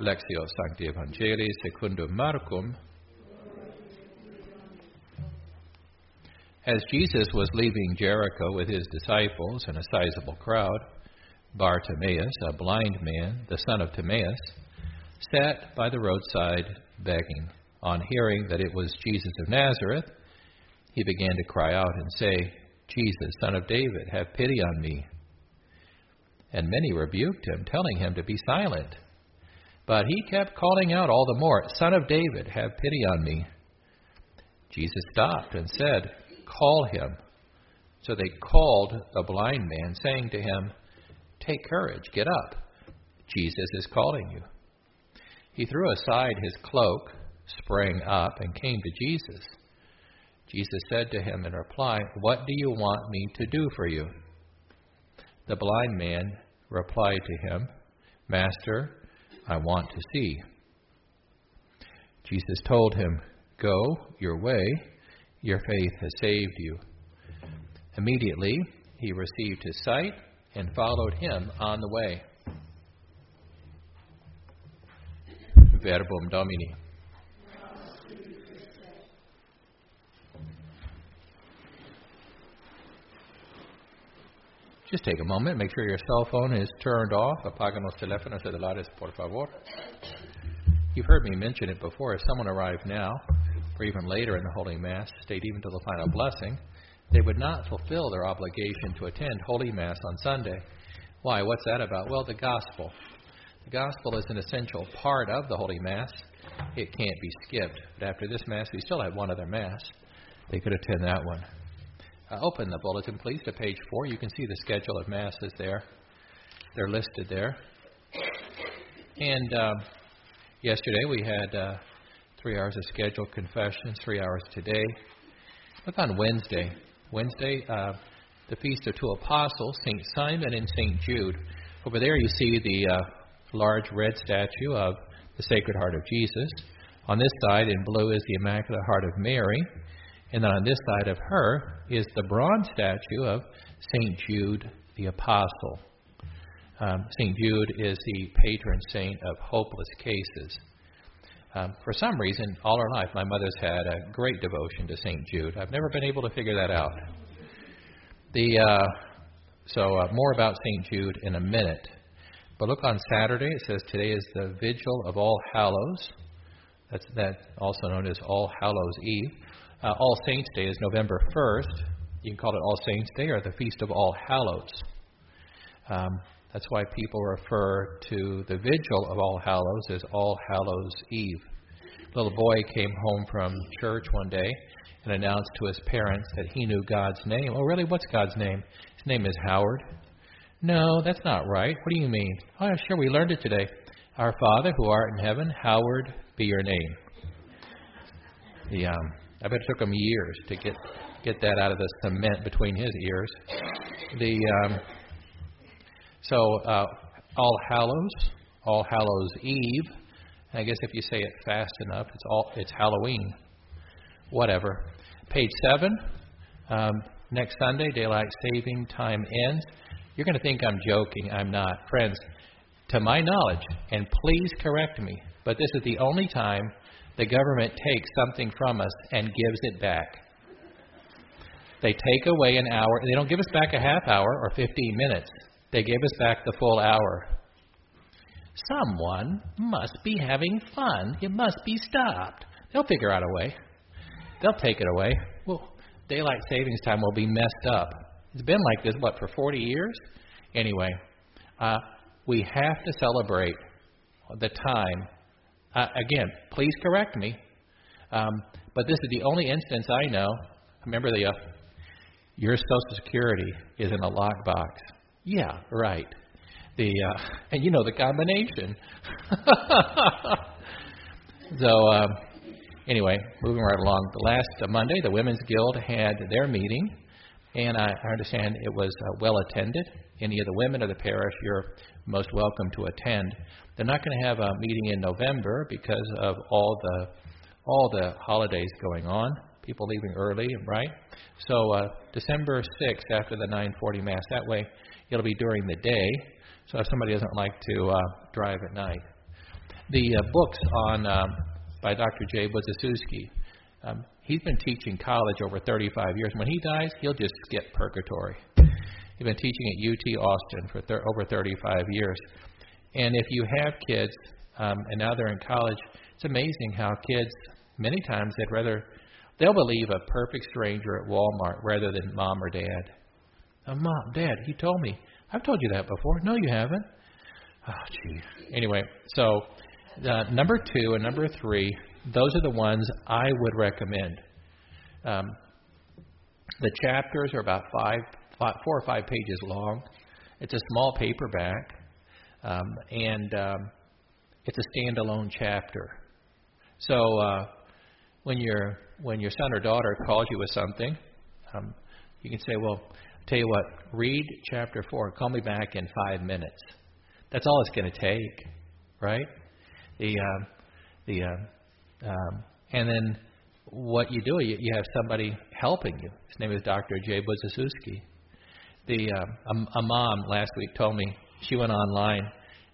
Lectio Sancti Evangelii secundum Marcum. As Jesus was leaving Jericho with his disciples and a sizable crowd, Bartimaeus, a blind man, the son of Timaeus, sat by the roadside begging. On hearing that it was Jesus of Nazareth, he began to cry out and say, Jesus, son of David, have pity on me. And many rebuked him, telling him to be silent. But he kept calling out all the more, Son of David, have pity on me. Jesus stopped and said, Call him. So they called the blind man, saying to him, Take courage, get up. Jesus is calling you. He threw aside his cloak, sprang up, and came to Jesus. Jesus said to him in reply, What do you want me to do for you? The blind man replied to him, Master, I want to see. Jesus told him, Go your way, your faith has saved you. Immediately he received his sight and followed him on the way. Verbum Domini. Just take a moment, make sure your cell phone is turned off. Apaga los teléfonos celulares, por favor. You've heard me mention it before. If someone arrived now, or even later in the Holy Mass, stayed even to the final blessing, they would not fulfill their obligation to attend Holy Mass on Sunday. Why? What's that about? Well, the Gospel. The Gospel is an essential part of the Holy Mass. It can't be skipped. But after this Mass, we still have one other Mass. They could attend that one. Uh, open the bulletin, please, to page four. You can see the schedule of masses there. They're listed there. And um, yesterday we had uh, three hours of scheduled confessions, three hours today. Look on Wednesday. Wednesday, uh, the feast of two apostles, St. Simon and St. Jude. Over there you see the uh, large red statue of the Sacred Heart of Jesus. On this side, in blue, is the Immaculate Heart of Mary. And then on this side of her is the bronze statue of St. Jude the Apostle. Um, St. Jude is the patron saint of hopeless cases. Um, for some reason, all her life, my mother's had a great devotion to St. Jude. I've never been able to figure that out. The uh, so uh, more about St. Jude in a minute. But look on Saturday. It says today is the Vigil of All Hallows. That's that also known as All Hallows Eve. Uh, All Saints Day is November 1st. You can call it All Saints Day or the Feast of All Hallows. Um, that's why people refer to the vigil of All Hallows as All Hallows Eve. A little boy came home from church one day and announced to his parents that he knew God's name. Oh, really? What's God's name? His name is Howard. No, that's not right. What do you mean? Oh, sure, we learned it today. Our Father who art in heaven, Howard be your name. The um, I bet it took him years to get get that out of the cement between his ears. The um, so uh, All Hallows, All Hallows Eve. I guess if you say it fast enough, it's all it's Halloween. Whatever. Page seven. Um, next Sunday, daylight saving time ends. You're going to think I'm joking. I'm not, friends. To my knowledge, and please correct me, but this is the only time the government takes something from us and gives it back. They take away an hour. They don't give us back a half hour or 15 minutes. They give us back the full hour. Someone must be having fun. It must be stopped. They'll figure out a way. They'll take it away. Well, daylight savings time will be messed up. It's been like this, what, for 40 years? Anyway, uh, we have to celebrate the time uh, again, please correct me. Um, but this is the only instance I know. Remember the uh, your Social Security is in a lockbox. Yeah, right. The uh, and you know the combination. so um, anyway, moving right along. The last Monday, the Women's Guild had their meeting, and I, I understand it was uh, well attended. Any of the women of the parish, you're most welcome to attend. They're not going to have a meeting in November because of all the all the holidays going on. People leaving early, right? So uh, December 6th after the 9:40 mass. That way, it'll be during the day. So if somebody doesn't like to uh, drive at night, the uh, books on um, by Dr. Jay Budziszewski. Um, he's been teaching college over 35 years. When he dies, he'll just skip purgatory. He's been teaching at UT Austin for thir- over 35 years. And if you have kids um, and now they're in college, it's amazing how kids many times they'd rather they'll believe a perfect stranger at Walmart rather than mom or dad. Oh, mom, dad, he told me. I've told you that before. No, you haven't. Oh, gee. Anyway, so uh, number two and number three, those are the ones I would recommend. Um, the chapters are about five, five, four or five pages long. It's a small paperback, um, and um, it's a standalone chapter. So uh, when your when your son or daughter calls you with something, um, you can say, "Well, tell you what, read chapter four. Call me back in five minutes." That's all it's going to take, right? The um, the um, um, and then what you do, you, you have somebody helping you. His name is Dr. Jay Budziszewski. The um, a, a mom last week told me she went online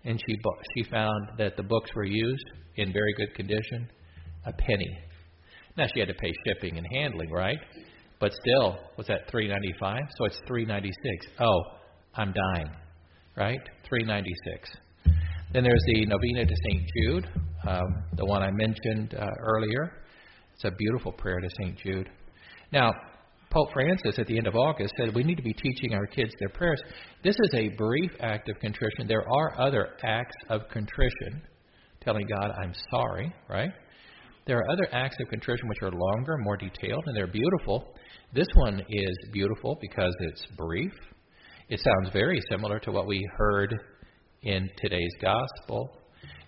and she she found that the books were used in very good condition, a penny. Now she had to pay shipping and handling, right? But still, was that 395? So it's 396. Oh, I'm dying, right? 396. Then there's the Novena to St. Jude, um, the one I mentioned uh, earlier. It's a beautiful prayer to St. Jude. Now, Pope Francis at the end of August said we need to be teaching our kids their prayers. This is a brief act of contrition. There are other acts of contrition, telling God, I'm sorry, right? There are other acts of contrition which are longer, more detailed, and they're beautiful. This one is beautiful because it's brief. It sounds very similar to what we heard in today's gospel.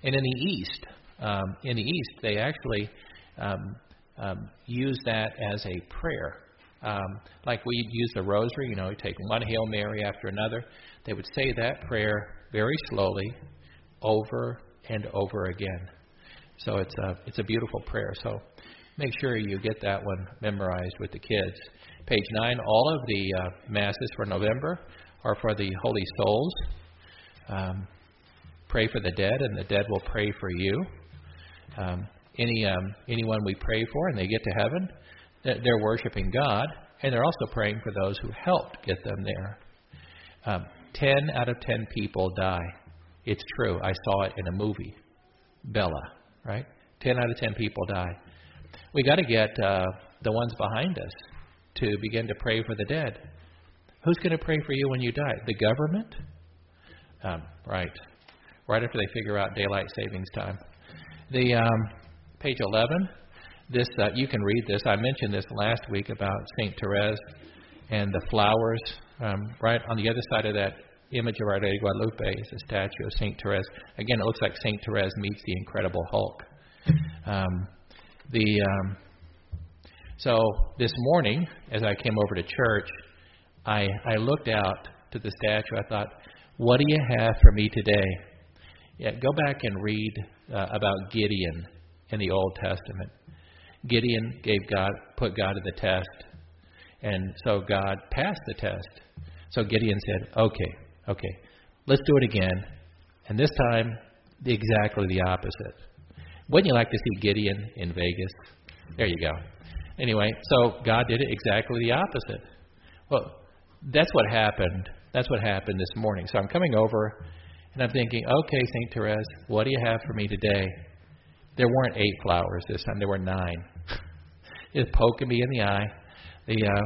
And in the East, um, in the East, they actually um, um, use that as a prayer. Um, like we use the rosary, you know, you take one Hail Mary after another. They would say that prayer very slowly, over and over again. So it's a it's a beautiful prayer. So make sure you get that one memorized with the kids. Page nine. All of the uh, masses for November are for the holy souls. Um, pray for the dead, and the dead will pray for you. Um, any um, anyone we pray for, and they get to heaven, they're worshiping God, and they're also praying for those who helped get them there. Um, ten out of ten people die. It's true. I saw it in a movie, Bella. Right? Ten out of ten people die. We got to get uh, the ones behind us to begin to pray for the dead. Who's going to pray for you when you die? The government? Um, right. Right after they figure out daylight savings time. The um, page 11. This uh, you can read this. I mentioned this last week about Saint Therese and the flowers. Um, right on the other side of that image of Our Lady Guadalupe is a statue of Saint Therese. Again, it looks like Saint Therese meets the Incredible Hulk. Um, the um, so this morning, as I came over to church, I I looked out to the statue. I thought, what do you have for me today? Yeah, go back and read uh, about Gideon in the Old Testament. Gideon gave God, put God to the test, and so God passed the test. So Gideon said, "Okay, okay, let's do it again, and this time exactly the opposite." Wouldn't you like to see Gideon in Vegas? There you go. Anyway, so God did it exactly the opposite. Well, that's what happened. That's what happened this morning. So I'm coming over and I'm thinking, okay, St. Therese, what do you have for me today? There weren't eight flowers this time, there were nine. it's poking me in the eye. The uh,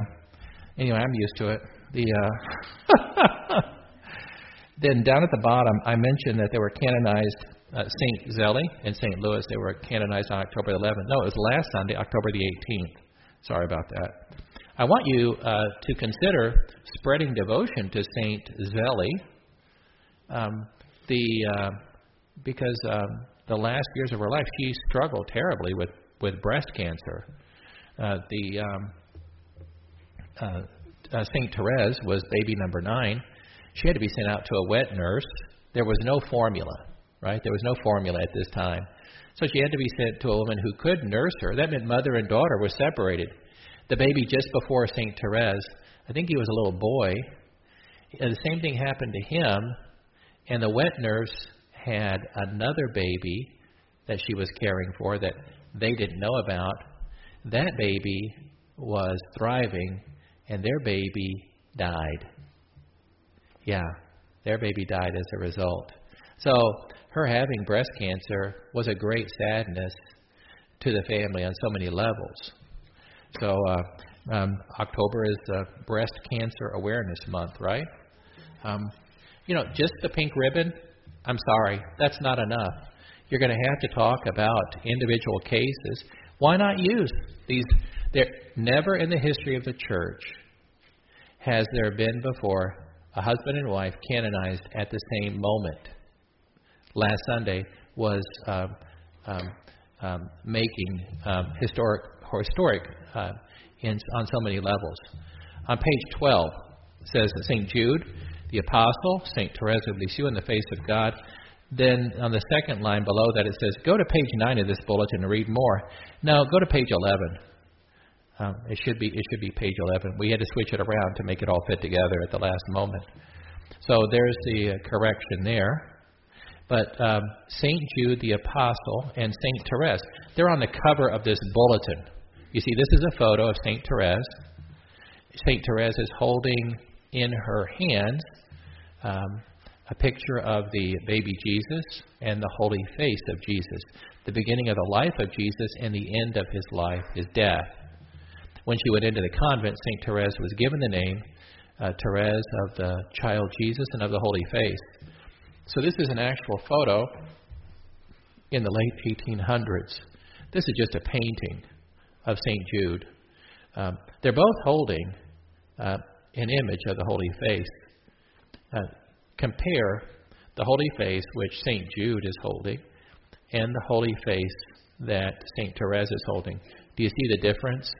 anyway, I'm used to it. The uh, then down at the bottom, I mentioned that they were canonized. Uh, Saint Zélie and Saint Louis, they were canonized on October 11th. No, it was last Sunday, October the 18th. Sorry about that. I want you uh, to consider spreading devotion to Saint Zélie, um, the uh, because um, the last years of her life she struggled terribly with with breast cancer. Uh, the um, uh, uh, Saint Therese was baby number nine. She had to be sent out to a wet nurse. There was no formula, right? There was no formula at this time. So she had to be sent to a woman who could nurse her. That meant mother and daughter were separated. The baby just before St. Therese, I think he was a little boy. The same thing happened to him, and the wet nurse had another baby that she was caring for that they didn't know about, that baby was thriving and their baby died. Yeah, their baby died as a result. So her having breast cancer was a great sadness to the family on so many levels. So uh, um, October is uh, Breast Cancer Awareness Month, right? Um, you know, just the pink ribbon. I'm sorry, that's not enough. You're going to have to talk about individual cases. Why not use these? There, never in the history of the church has there been before a husband and wife canonized at the same moment. Last Sunday was um, um, um, making um, historic historic uh, in, on so many levels. On page 12, it says St. Jude, the Apostle, St. Therese of Lisieux in the face of God. Then on the second line below that, it says, go to page 9 of this bulletin and read more. No, go to page 11. Um, it should be it should be page 11. We had to switch it around to make it all fit together at the last moment. So there's the uh, correction there. But um, St. Jude the Apostle and St. Therese, they're on the cover of this bulletin. You see, this is a photo of St. Therese. St. Therese is holding in her hands um, a picture of the baby Jesus and the holy face of Jesus, the beginning of the life of Jesus and the end of his life, his death. When she went into the convent, St. Therese was given the name uh, Therese of the child Jesus and of the holy face. So this is an actual photo in the late 1800s. This is just a painting of St. Jude. Um, they're both holding uh, an image of the Holy Face. Uh, compare the Holy Face, which St. Jude is holding, and the Holy Face that St. Therese is holding. Do you see the difference?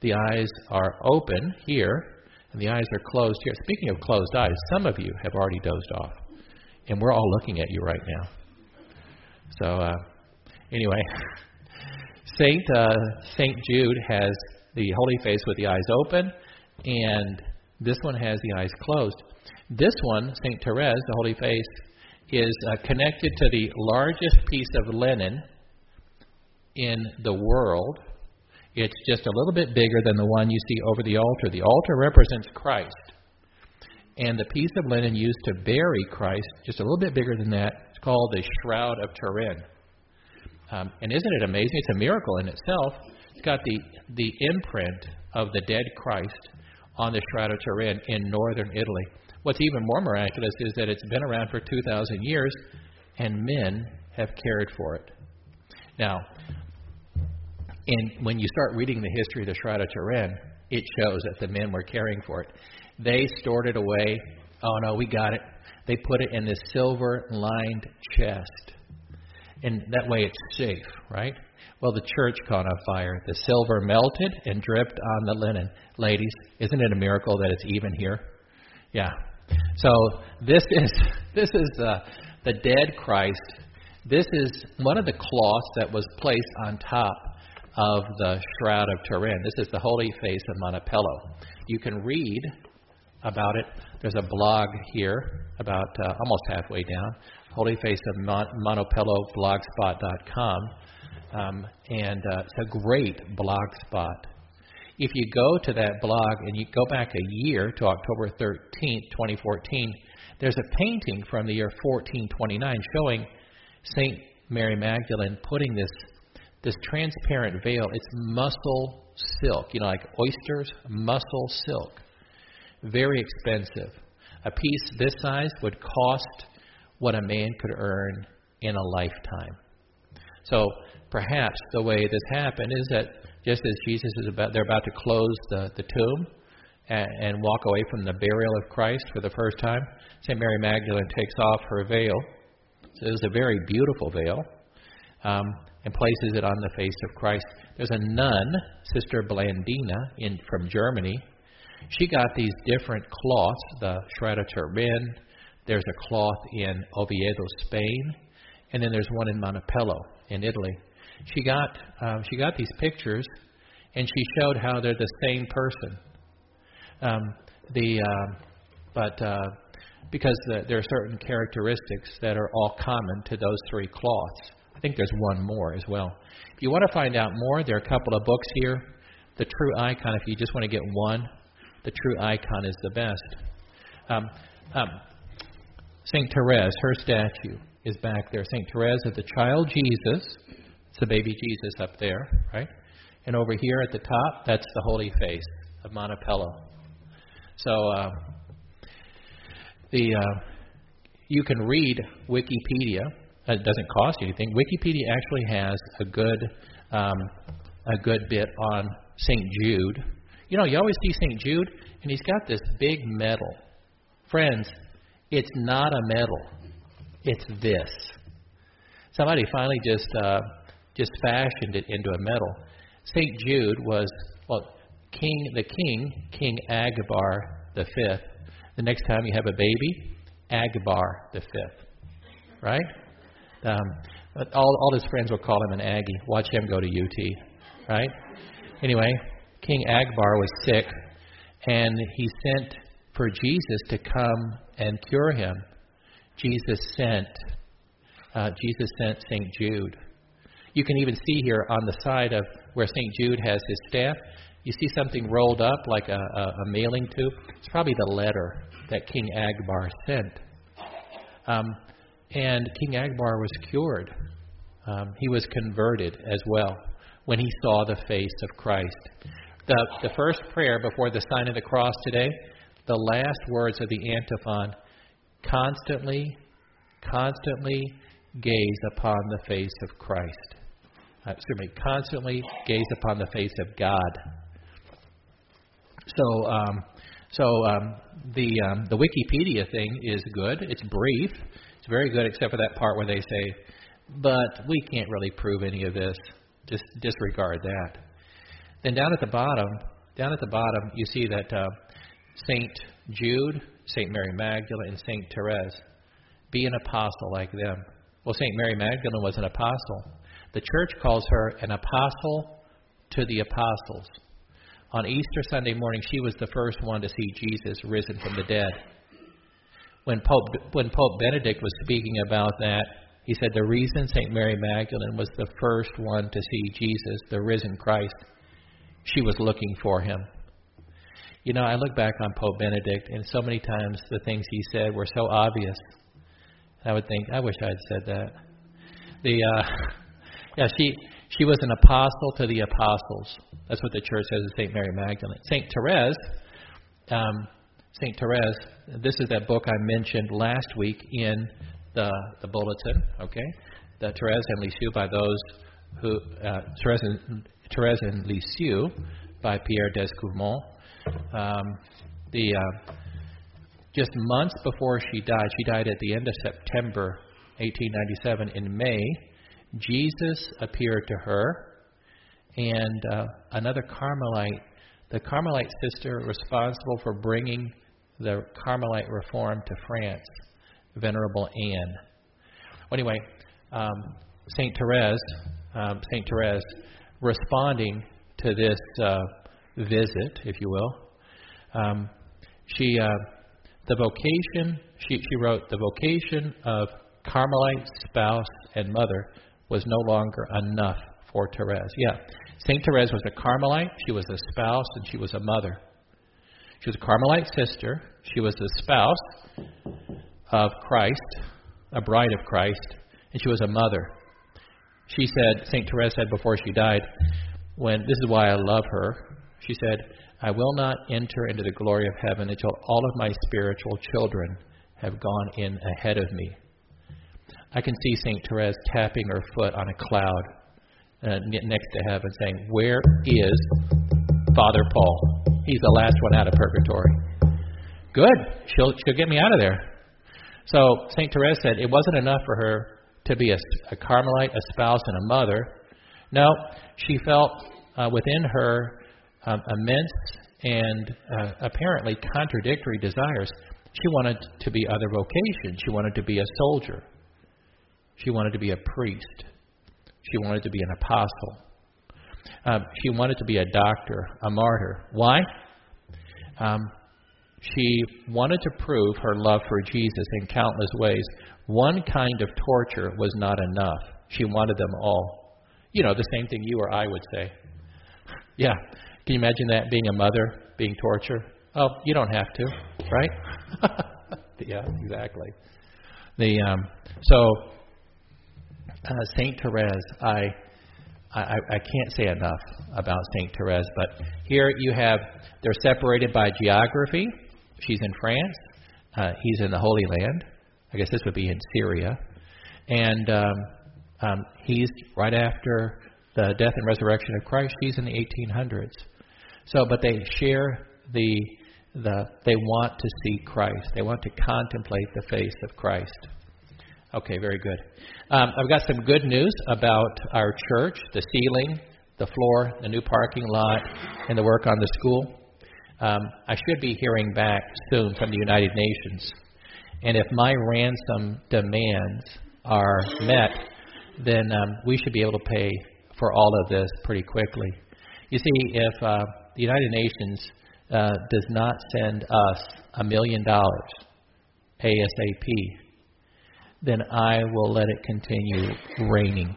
The eyes are open here, and the eyes are closed here. Speaking of closed eyes, some of you have already dozed off, and we're all looking at you right now. So, uh, anyway. Saint uh, Saint Jude has the holy face with the eyes open, and this one has the eyes closed. This one, Saint Therese, the holy face, is uh, connected to the largest piece of linen in the world. It's just a little bit bigger than the one you see over the altar. The altar represents Christ. And the piece of linen used to bury Christ, just a little bit bigger than that, it's called the Shroud of Turin. Um, and isn't it amazing? It's a miracle in itself. It's got the, the imprint of the dead Christ on the of Turin in northern Italy. What's even more miraculous is that it's been around for 2,000 years and men have cared for it. Now, and when you start reading the history of the Shroud of Turin, it shows that the men were caring for it. They stored it away. Oh no, we got it. They put it in this silver lined chest and that way it's safe, right? Well, the church caught on fire. The silver melted and dripped on the linen. Ladies, isn't it a miracle that it's even here? Yeah. So this is this is the the dead Christ. This is one of the cloths that was placed on top of the shroud of Turin. This is the holy face of Manoppello. You can read about it. There's a blog here, about uh, almost halfway down, Holy Um, and uh, it's a great blog spot. If you go to that blog and you go back a year to October 13th, 2014, there's a painting from the year 1429 showing St. Mary Magdalene putting this this transparent veil. It's mussel silk, you know, like oysters, mussel silk. Very expensive. A piece this size would cost what a man could earn in a lifetime. So perhaps the way this happened is that just as Jesus is about, they're about to close the, the tomb and, and walk away from the burial of Christ for the first time, St. Mary Magdalene takes off her veil. So it was a very beautiful veil. Um, and places it on the face of Christ. There's a nun, Sister Blandina, in from Germany. She got these different cloths, the Shroud of Turin, there's a cloth in Oviedo, Spain, and then there's one in Manoppello in Italy. She got um, she got these pictures, and she showed how they're the same person. Um, the uh, but uh, because the, there are certain characteristics that are all common to those three cloths. I think there's one more as well. If you want to find out more, there are a couple of books here. The True Icon, if you just want to get one, The True Icon is the best. Um, um, St. Therese, her statue is back there. St. Therese of the child Jesus. It's the baby Jesus up there, right? And over here at the top, that's the Holy Face of Manoppello. So uh, the uh, you can read Wikipedia. It doesn't cost you anything. Wikipedia actually has a good um, a good bit on St. Jude. You know, you always see St. Jude, and he's got this big medal. Friends, it's not a medal. It's this. Somebody finally just uh, just fashioned it into a medal. St. Jude was well, king the king, King Agbar the fifth. The next time you have a baby, Agbar the fifth, right? Um, all all his friends will call him an Aggie. Watch him go to UT, right? Anyway, King Agbar was sick, and he sent for Jesus to come and cure him. Jesus sent. Uh, Jesus sent St. Jude. You can even see here on the side of where St. Jude has his staff, you see something rolled up like a, a, a mailing tube. It's probably the letter that King Agbar sent. Um, and King Agbar was cured. Um, he was converted as well when he saw the face of Christ. The, the first prayer before the sign of the cross today, the last words of the antiphon constantly, constantly gaze upon the face of Christ. Uh, excuse constantly gaze upon the face of God. So, um, so um, the um, the Wikipedia thing is good. It's brief. It's very good, except for that part where they say, "But we can't really prove any of this." Just disregard that. Then down at the bottom, down at the bottom, you see that uh, Saint Jude, Saint Mary Magdalene, and Saint Therese be an apostle like them. Well, Saint Mary Magdalene was an apostle. The church calls her an apostle to the apostles. On Easter Sunday morning, she was the first one to see Jesus risen from the dead. When Pope, when Pope Benedict was speaking about that, he said the reason St. Mary Magdalene was the first one to see Jesus, the risen Christ, she was looking for him. You know, I look back on Pope Benedict, and so many times the things he said were so obvious. I would think, I wish I had said that. The uh, yeah, she she was an apostle to the apostles. That's what the church says of Saint Mary Magdalene. Saint Therese, um, Saint Therese. This is that book I mentioned last week in the, the bulletin, okay? The Therese and Lisieux by those who, uh, Therese, and, Therese and Lisieux by Pierre Descouvemont. Um, the, uh, just months before she died, she died at the end of September 1897. In May, Jesus appeared to her and uh, another Carmelite, the Carmelite sister responsible for bringing the Carmelite reform to France Venerable Anne. Well, anyway, um, Saint Therese, um, Saint Therese, responding to this uh, visit, if you will, um, she uh, the vocation she she wrote the vocation of Carmelite spouse and mother was no longer enough for Therese. Yeah, Saint Therese was a Carmelite. She was a spouse and she was a mother. She was a Carmelite sister. She was a spouse of Christ, a bride of Christ, and she was a mother. She said, St. Therese said before she died, when this is why I love her, she said, I will not enter into the glory of heaven until all of my spiritual children have gone in ahead of me. I can see St. Therese tapping her foot on a cloud uh, next to heaven, saying, Where is Father Paul? He's the last one out of purgatory. Good. She'll, she'll get me out of there. So St. Therese said it wasn't enough for her to be a, a Carmelite, a spouse, and a mother. No, she felt uh, within her um, immense and uh, apparently contradictory desires. She wanted to be other vocations. She wanted to be a soldier. She wanted to be a priest. She wanted to be an apostle. Um, she wanted to be a doctor, a martyr. Why? Um, she wanted to prove her love for Jesus in countless ways. One kind of torture was not enough. She wanted them all. You know, the same thing you or I would say. Yeah. Can you imagine that being a mother being tortured? Oh, you don't have to, right? yeah, exactly. The um, so uh, Saint Therese, I, I I can't say enough about Saint Therese, but here you have they're separated by geography. She's in France. Uh, he's in the Holy Land. I guess this would be in Syria, and um, um, he's right after the death and resurrection of Christ. He's in the 1800s. So, but they share the the they want to see Christ. They want to contemplate the face of Christ. Okay, very good. Um, I've got some good news about our church: the ceiling, the floor, the new parking lot, and the work on the school. Um, I should be hearing back soon from the United Nations, and if my ransom demands are met, then um, we should be able to pay for all of this pretty quickly. You see, if uh, the United Nations uh, does not send us a million dollars ASAP, then I will let it continue raining.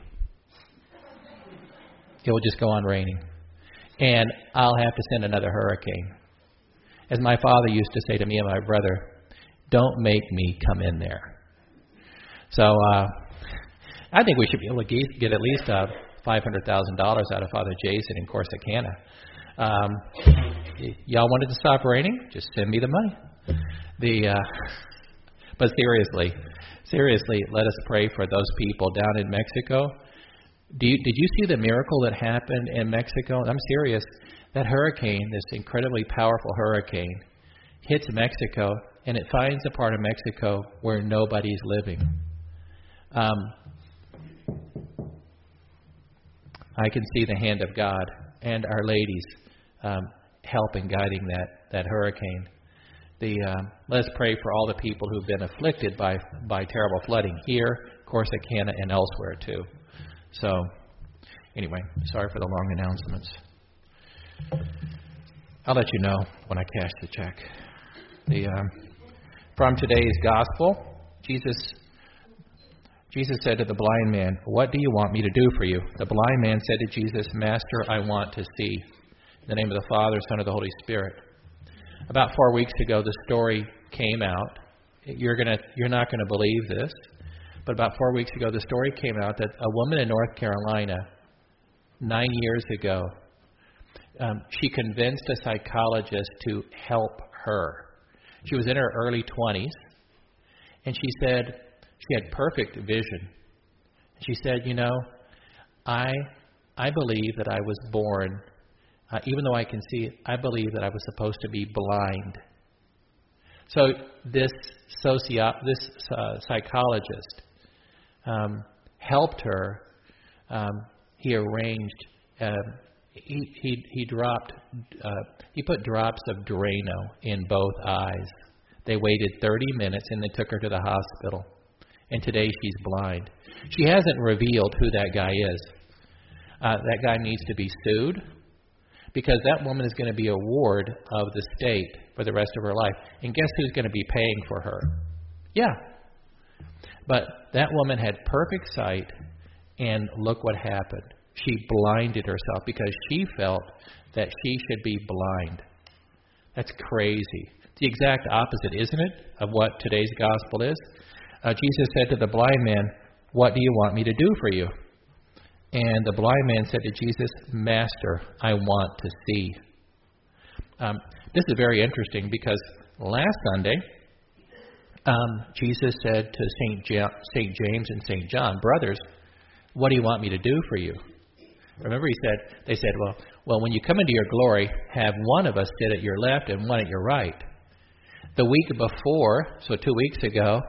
It will just go on raining. And I'll have to send another hurricane. As my father used to say to me and my brother, don't make me come in there. So uh, I think we should be able to get at least uh, $500,000 out of Father Jason in Corsicana. Um, y'all wanted to stop raining? Just send me the money. The, uh, but seriously, seriously, let us pray for those people down in Mexico. You, did you see the miracle that happened in Mexico? I'm serious. That hurricane, this incredibly powerful hurricane, hits Mexico and it finds a part of Mexico where nobody's living. Um, I can see the hand of God and Our Lady's um, help in guiding that, that hurricane. The, um, let's pray for all the people who've been afflicted by, by terrible flooding here, Corsicana, and elsewhere too. So, anyway, sorry for the long announcements. I'll let you know when I cash the check. The, um, from today's gospel, Jesus Jesus said to the blind man, What do you want me to do for you? The blind man said to Jesus, Master, I want to see. In the name of the Father, Son, of the Holy Spirit. About four weeks ago, the story came out. You're, gonna, you're not to believe this, but about four weeks ago, the story came out that a woman in North Carolina, nine years ago, um, she convinced a psychologist to help her. She was in her early 20s, and she said, she had perfect vision. She said, You know, I, I believe that I was born, uh, even though I can see, I believe that I was supposed to be blind. So this socio, this uh, psychologist um, helped her. Um, he arranged. Uh, he, he he dropped. Uh, he put drops of Drano in both eyes. They waited 30 minutes and they took her to the hospital and today she's blind. She hasn't revealed who that guy is. Uh, that guy needs to be sued because that woman is going to be a ward of the state for the rest of her life. And guess who's going to be paying for her? Yeah. But that woman had perfect sight, and look what happened. She blinded herself because she felt that she should be blind. That's crazy. The exact opposite, isn't it, of what today's gospel is? uh, Jesus said to the blind man, What do you want me to do for you? And the blind man said to Jesus, Master, I want to see. Um, this is very interesting because last Sunday, um, Jesus said to ja- Saint James and Saint John, brothers, what do you want me to do for you? Remember, he said, they said, well, well, when you come into your glory, have one of us sit at your left and one at your right. The week before, so two weeks ago,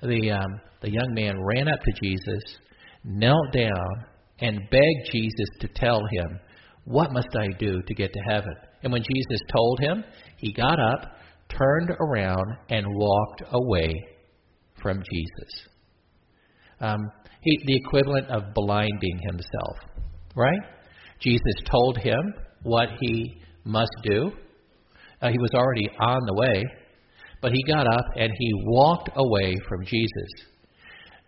the um, the young man ran up to Jesus, knelt down, and begged Jesus to tell him, "What must I do to get to heaven?" And when Jesus told him, he got up, turned around, and walked away from Jesus. Um, he, the equivalent of blinding himself, right? Jesus told him what he must do. Uh, he was already on the way, but he got up and he walked away from Jesus.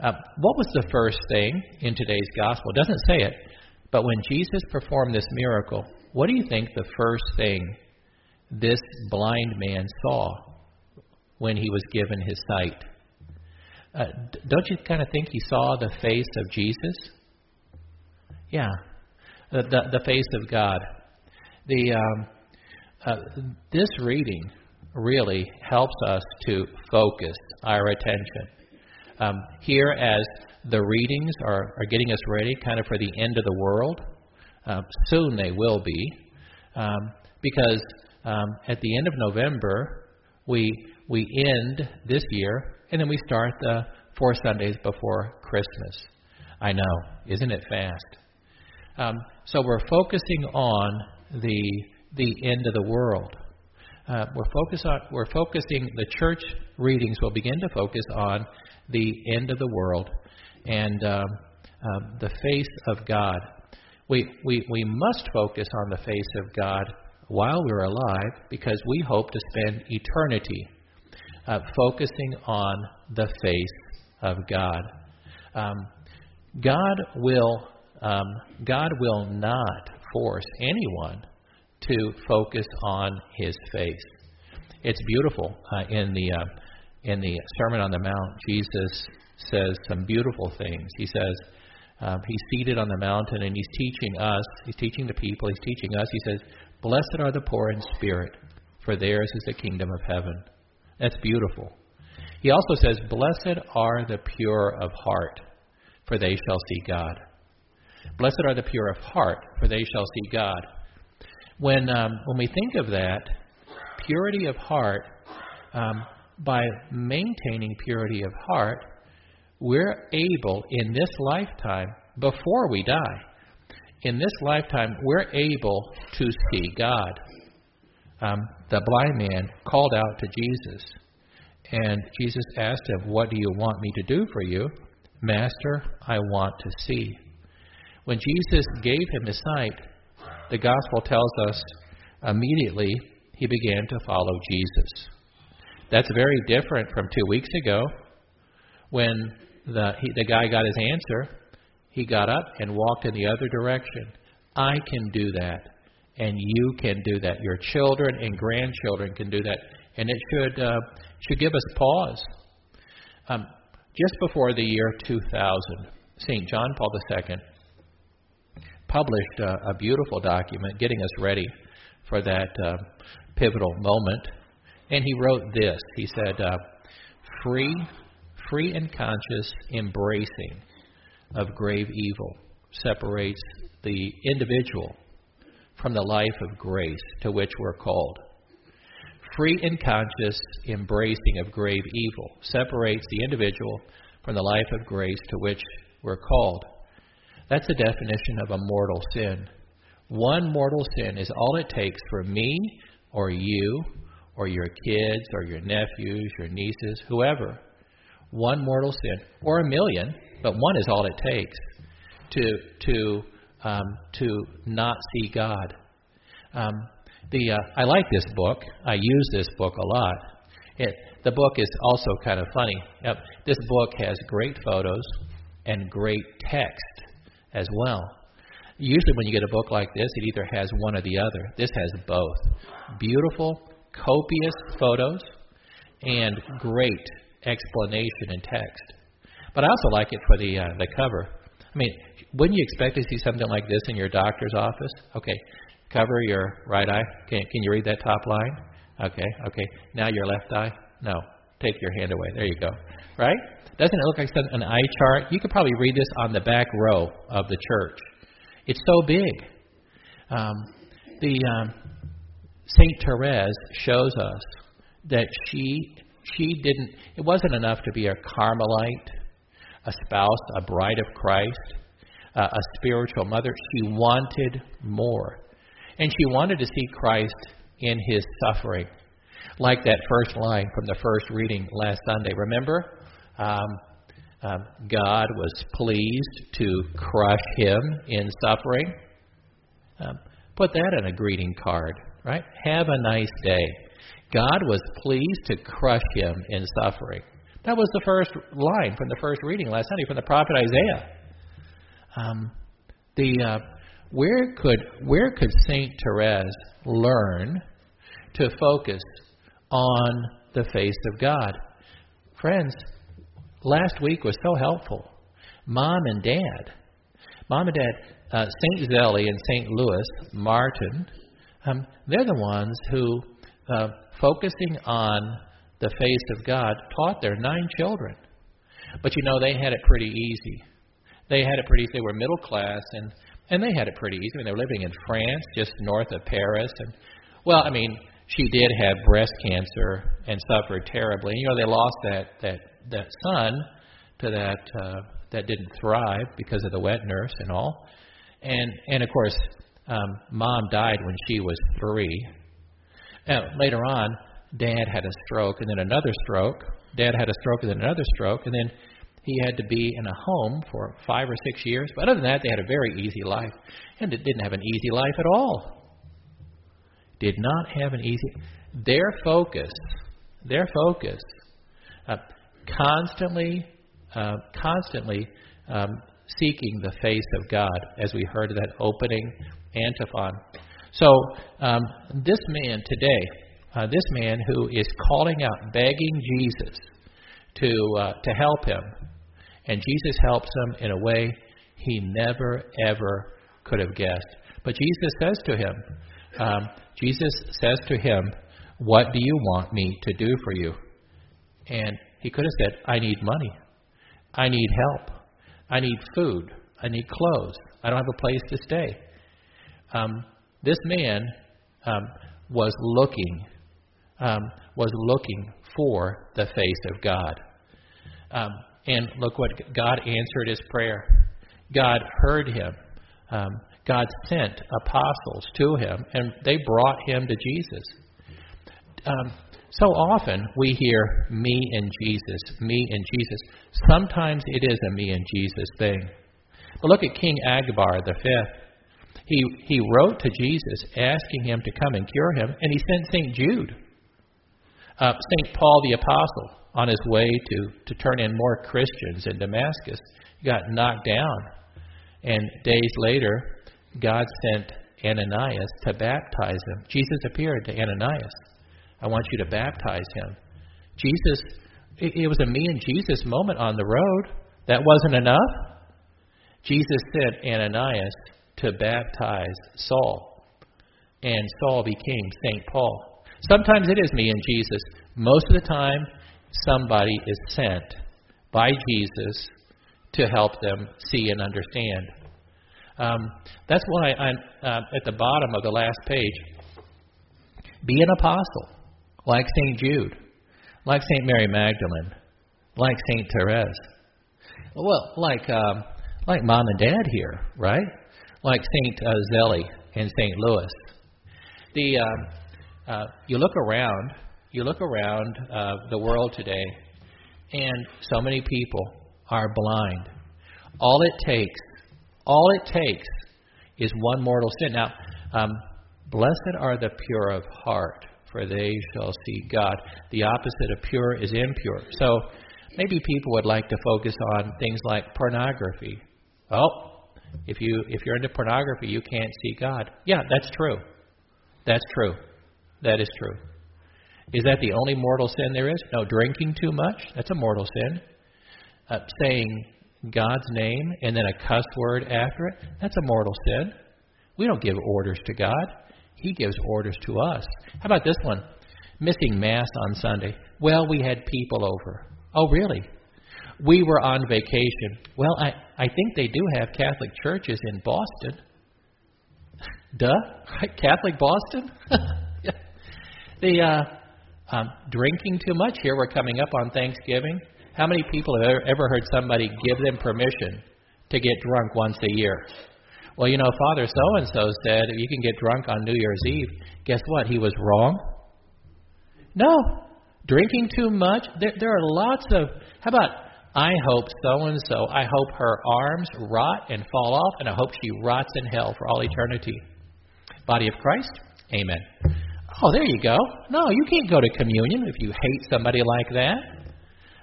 Uh, what was the first thing in today's gospel? It doesn't say it, but when Jesus performed this miracle, what do you think the first thing this blind man saw when he was given his sight? Uh, don't you kind of think he saw the face of Jesus? Yeah, the, the, the face of God. The um, uh, this reading really helps us to focus our attention. Um, here, as the readings are, are getting us ready kind of for the end of the world, uh, soon they will be, um, because um, at the end of November, we, we end this year, and then we start the four Sundays before Christmas. I know, isn't it fast? Um, so we're focusing on the the end of the world. Uh, we're focus on we're focusing the church readings will begin to focus on the end of the world and um, um, the face of God. We, we we must focus on the face of God while we're alive because we hope to spend eternity uh, focusing on the face of God. Um, God will um, God will not force anyone to focus on His face. It's beautiful uh, in the uh, in the Sermon on the Mount. Jesus says some beautiful things. He says um, he's seated on the mountain and he's teaching us. He's teaching the people. He's teaching us. He says, "Blessed are the poor in spirit, for theirs is the kingdom of heaven." That's beautiful. He also says, Blessed are the pure of heart, for they shall see God. Blessed are the pure of heart, for they shall see God. When, um, when we think of that, purity of heart, um, by maintaining purity of heart, we're able in this lifetime, before we die, in this lifetime, we're able to see God. Um, the blind man called out to Jesus and Jesus asked him, What do you want me to do for you? Master, I want to see. When Jesus gave him his sight, the gospel tells us immediately he began to follow Jesus. That's very different from two weeks ago when the, he, the guy got his answer. He got up and walked in the other direction. I can do that, and you can do that. Your children and grandchildren can do that. And it should uh, should give us pause. Um, just before the year 2000, St. John Paul II published uh, a beautiful document getting us ready for that uh, pivotal moment. And he wrote this He said, uh, Free, free and conscious embracing of grave evil separates the individual from the life of grace to which we're called free and conscious embracing of grave evil separates the individual from the life of grace to which we're called. That's the definition of a mortal sin. One mortal sin is all it takes for me or you or your kids or your nephews, your nieces, whoever. One mortal sin, or a million, but one is all it takes to to um, to not see God. Um, the uh, I like this book. I use this book a lot. It, the book is also kind of funny. Uh, this book has great photos and great text as well. Usually, when you get a book like this, it either has one or the other. This has both. Beautiful, copious photos and great explanation in text. But I also like it for the uh, the cover. I mean, wouldn't you expect to see something like this in your doctor's office? Okay, Cover your right eye. Can, can you read that top line? Okay, okay. Now your left eye? No. Take your hand away. There you go. Right? Doesn't it look like an eye chart? You could probably read this on the back row of the church. It's so big. Um, the um, Saint Therese shows us that she she didn't. It wasn't enough to be a Carmelite, a spouse, a bride of Christ, uh, a spiritual mother. She wanted more. And she wanted to see Christ in his suffering. Like that first line from the first reading last Sunday. Remember? Um, um, God was pleased to crush him in suffering. Um, put that in a greeting card, right? Have a nice day. God was pleased to crush him in suffering. That was the first line from the first reading last Sunday from the prophet Isaiah. Um, the uh, where could where could Saint Therese learn to focus on the face of God? Friends, last week was so helpful. Mom and Dad, Mom and Dad, uh, Saint Zélie and Saint Louis Martin, um, they're the ones who, uh, focusing on the face of God, taught their nine children. But you know, they had it pretty easy. They had it pretty. easy. They were middle class, and and they had it pretty easy. I mean, they were living in France, just north of Paris, and well, I mean, she did have breast cancer and suffered terribly. You know, they lost that that that son to that uh, that didn't thrive because of the wet nurse and all, and and of course, um, mom died when she was three. Now, later on, dad had a stroke and then another stroke. Dad had a stroke and then another stroke, and then he had to be in a home for five or six years. But other than that, they had a very easy life. And it didn't have an easy life at all. Did not have an easy. Their focus, their focus, uh, constantly, uh, constantly um, seeking the face of God, as we heard that opening antiphon. So um, this man today, uh, this man who is calling out, begging Jesus to uh, to help him, and Jesus helps him in a way he never, ever could have guessed. But Jesus says to him, um, Jesus says to him, What do you want me to do for you? And he could have said, I need money. I need help. I need food. I need clothes. I don't have a place to stay. Um, this man um, was looking, um, was looking for the face of God. Um, and look what God answered his prayer. God heard him. Um, God sent apostles to him, and they brought him to Jesus. Um, so often we hear me and Jesus, me and Jesus. Sometimes it is a me and Jesus thing. But look at King Agbar the fifth. He he wrote to Jesus asking him to come and cure him, and he sent Saint Jude, uh, Saint Paul the apostle on his way to, to turn in more Christians in Damascus. He got knocked down. And days later, God sent Ananias to baptize him. Jesus appeared to Ananias. I want you to baptize him. Jesus, it, it was a me and Jesus moment on the road. That wasn't enough. Jesus sent Ananias to baptize Saul. And Saul became St. Paul. Sometimes it is me and Jesus. Most of the time, somebody is sent by Jesus to help them see and understand. Um, that's why I'm uh, at the bottom of the last page. Be an apostle, like St. Jude, like St. Mary Magdalene, like St. Therese. Well, like um, like mom and dad here, right? Like St. Uh, Zélie and St. Louis. The um, uh, you look around you look around uh, the world today, and so many people are blind. All it takes, all it takes, is one mortal sin. Now, um, blessed are the pure of heart, for they shall see God. The opposite of pure is impure. So maybe people would like to focus on things like pornography. Oh, if you if you're into pornography, you can't see God. Yeah, that's true. That's true. That is true. Is that the only mortal sin there is? No, drinking too much, that's a mortal sin. Uh, saying God's name and then a cuss word after it, that's a mortal sin. We don't give orders to God, He gives orders to us. How about this one? Missing Mass on Sunday. Well, we had people over. Oh, really? We were on vacation. Well, I, I think they do have Catholic churches in Boston. Duh? Catholic Boston? The uh, um, drinking too much. Here we're coming up on Thanksgiving. How many people have ever heard somebody give them permission to get drunk once a year? Well, you know, Father so and so said you can get drunk on New Year's Eve. Guess what? He was wrong. No. Drinking too much. There, there are lots of. How about I hope so and so. I hope her arms rot and fall off, and I hope she rots in hell for all eternity. Body of Christ? Amen. Oh, there you go. No, you can't go to communion if you hate somebody like that.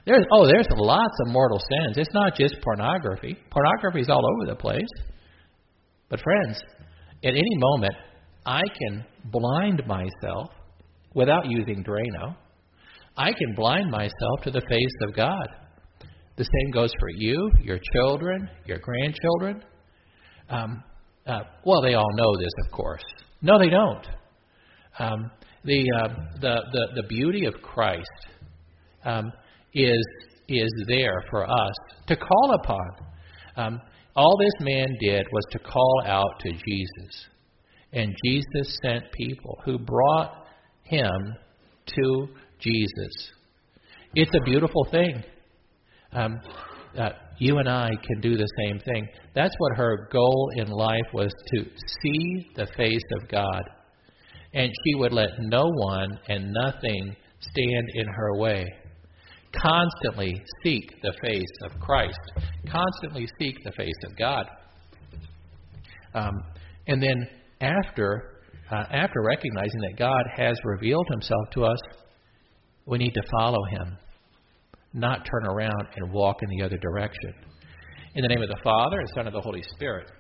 There's oh, there's lots of mortal sins. It's not just pornography. Pornography is all over the place. But friends, at any moment, I can blind myself without using Drano. I can blind myself to the face of God. The same goes for you, your children, your grandchildren. Um, uh, well, they all know this, of course. No, they don't. Um, the, uh, the, the, the beauty of Christ um, is, is there for us to call upon. Um, all this man did was to call out to Jesus. And Jesus sent people who brought him to Jesus. It's a beautiful thing. Um, uh, you and I can do the same thing. That's what her goal in life was to see the face of God. And she would let no one and nothing stand in her way. Constantly seek the face of Christ. Constantly seek the face of God. Um, and then after uh, after recognizing that God has revealed Himself to us, we need to follow Him, not turn around and walk in the other direction. In the name of the Father, and Son, and the Holy Spirit.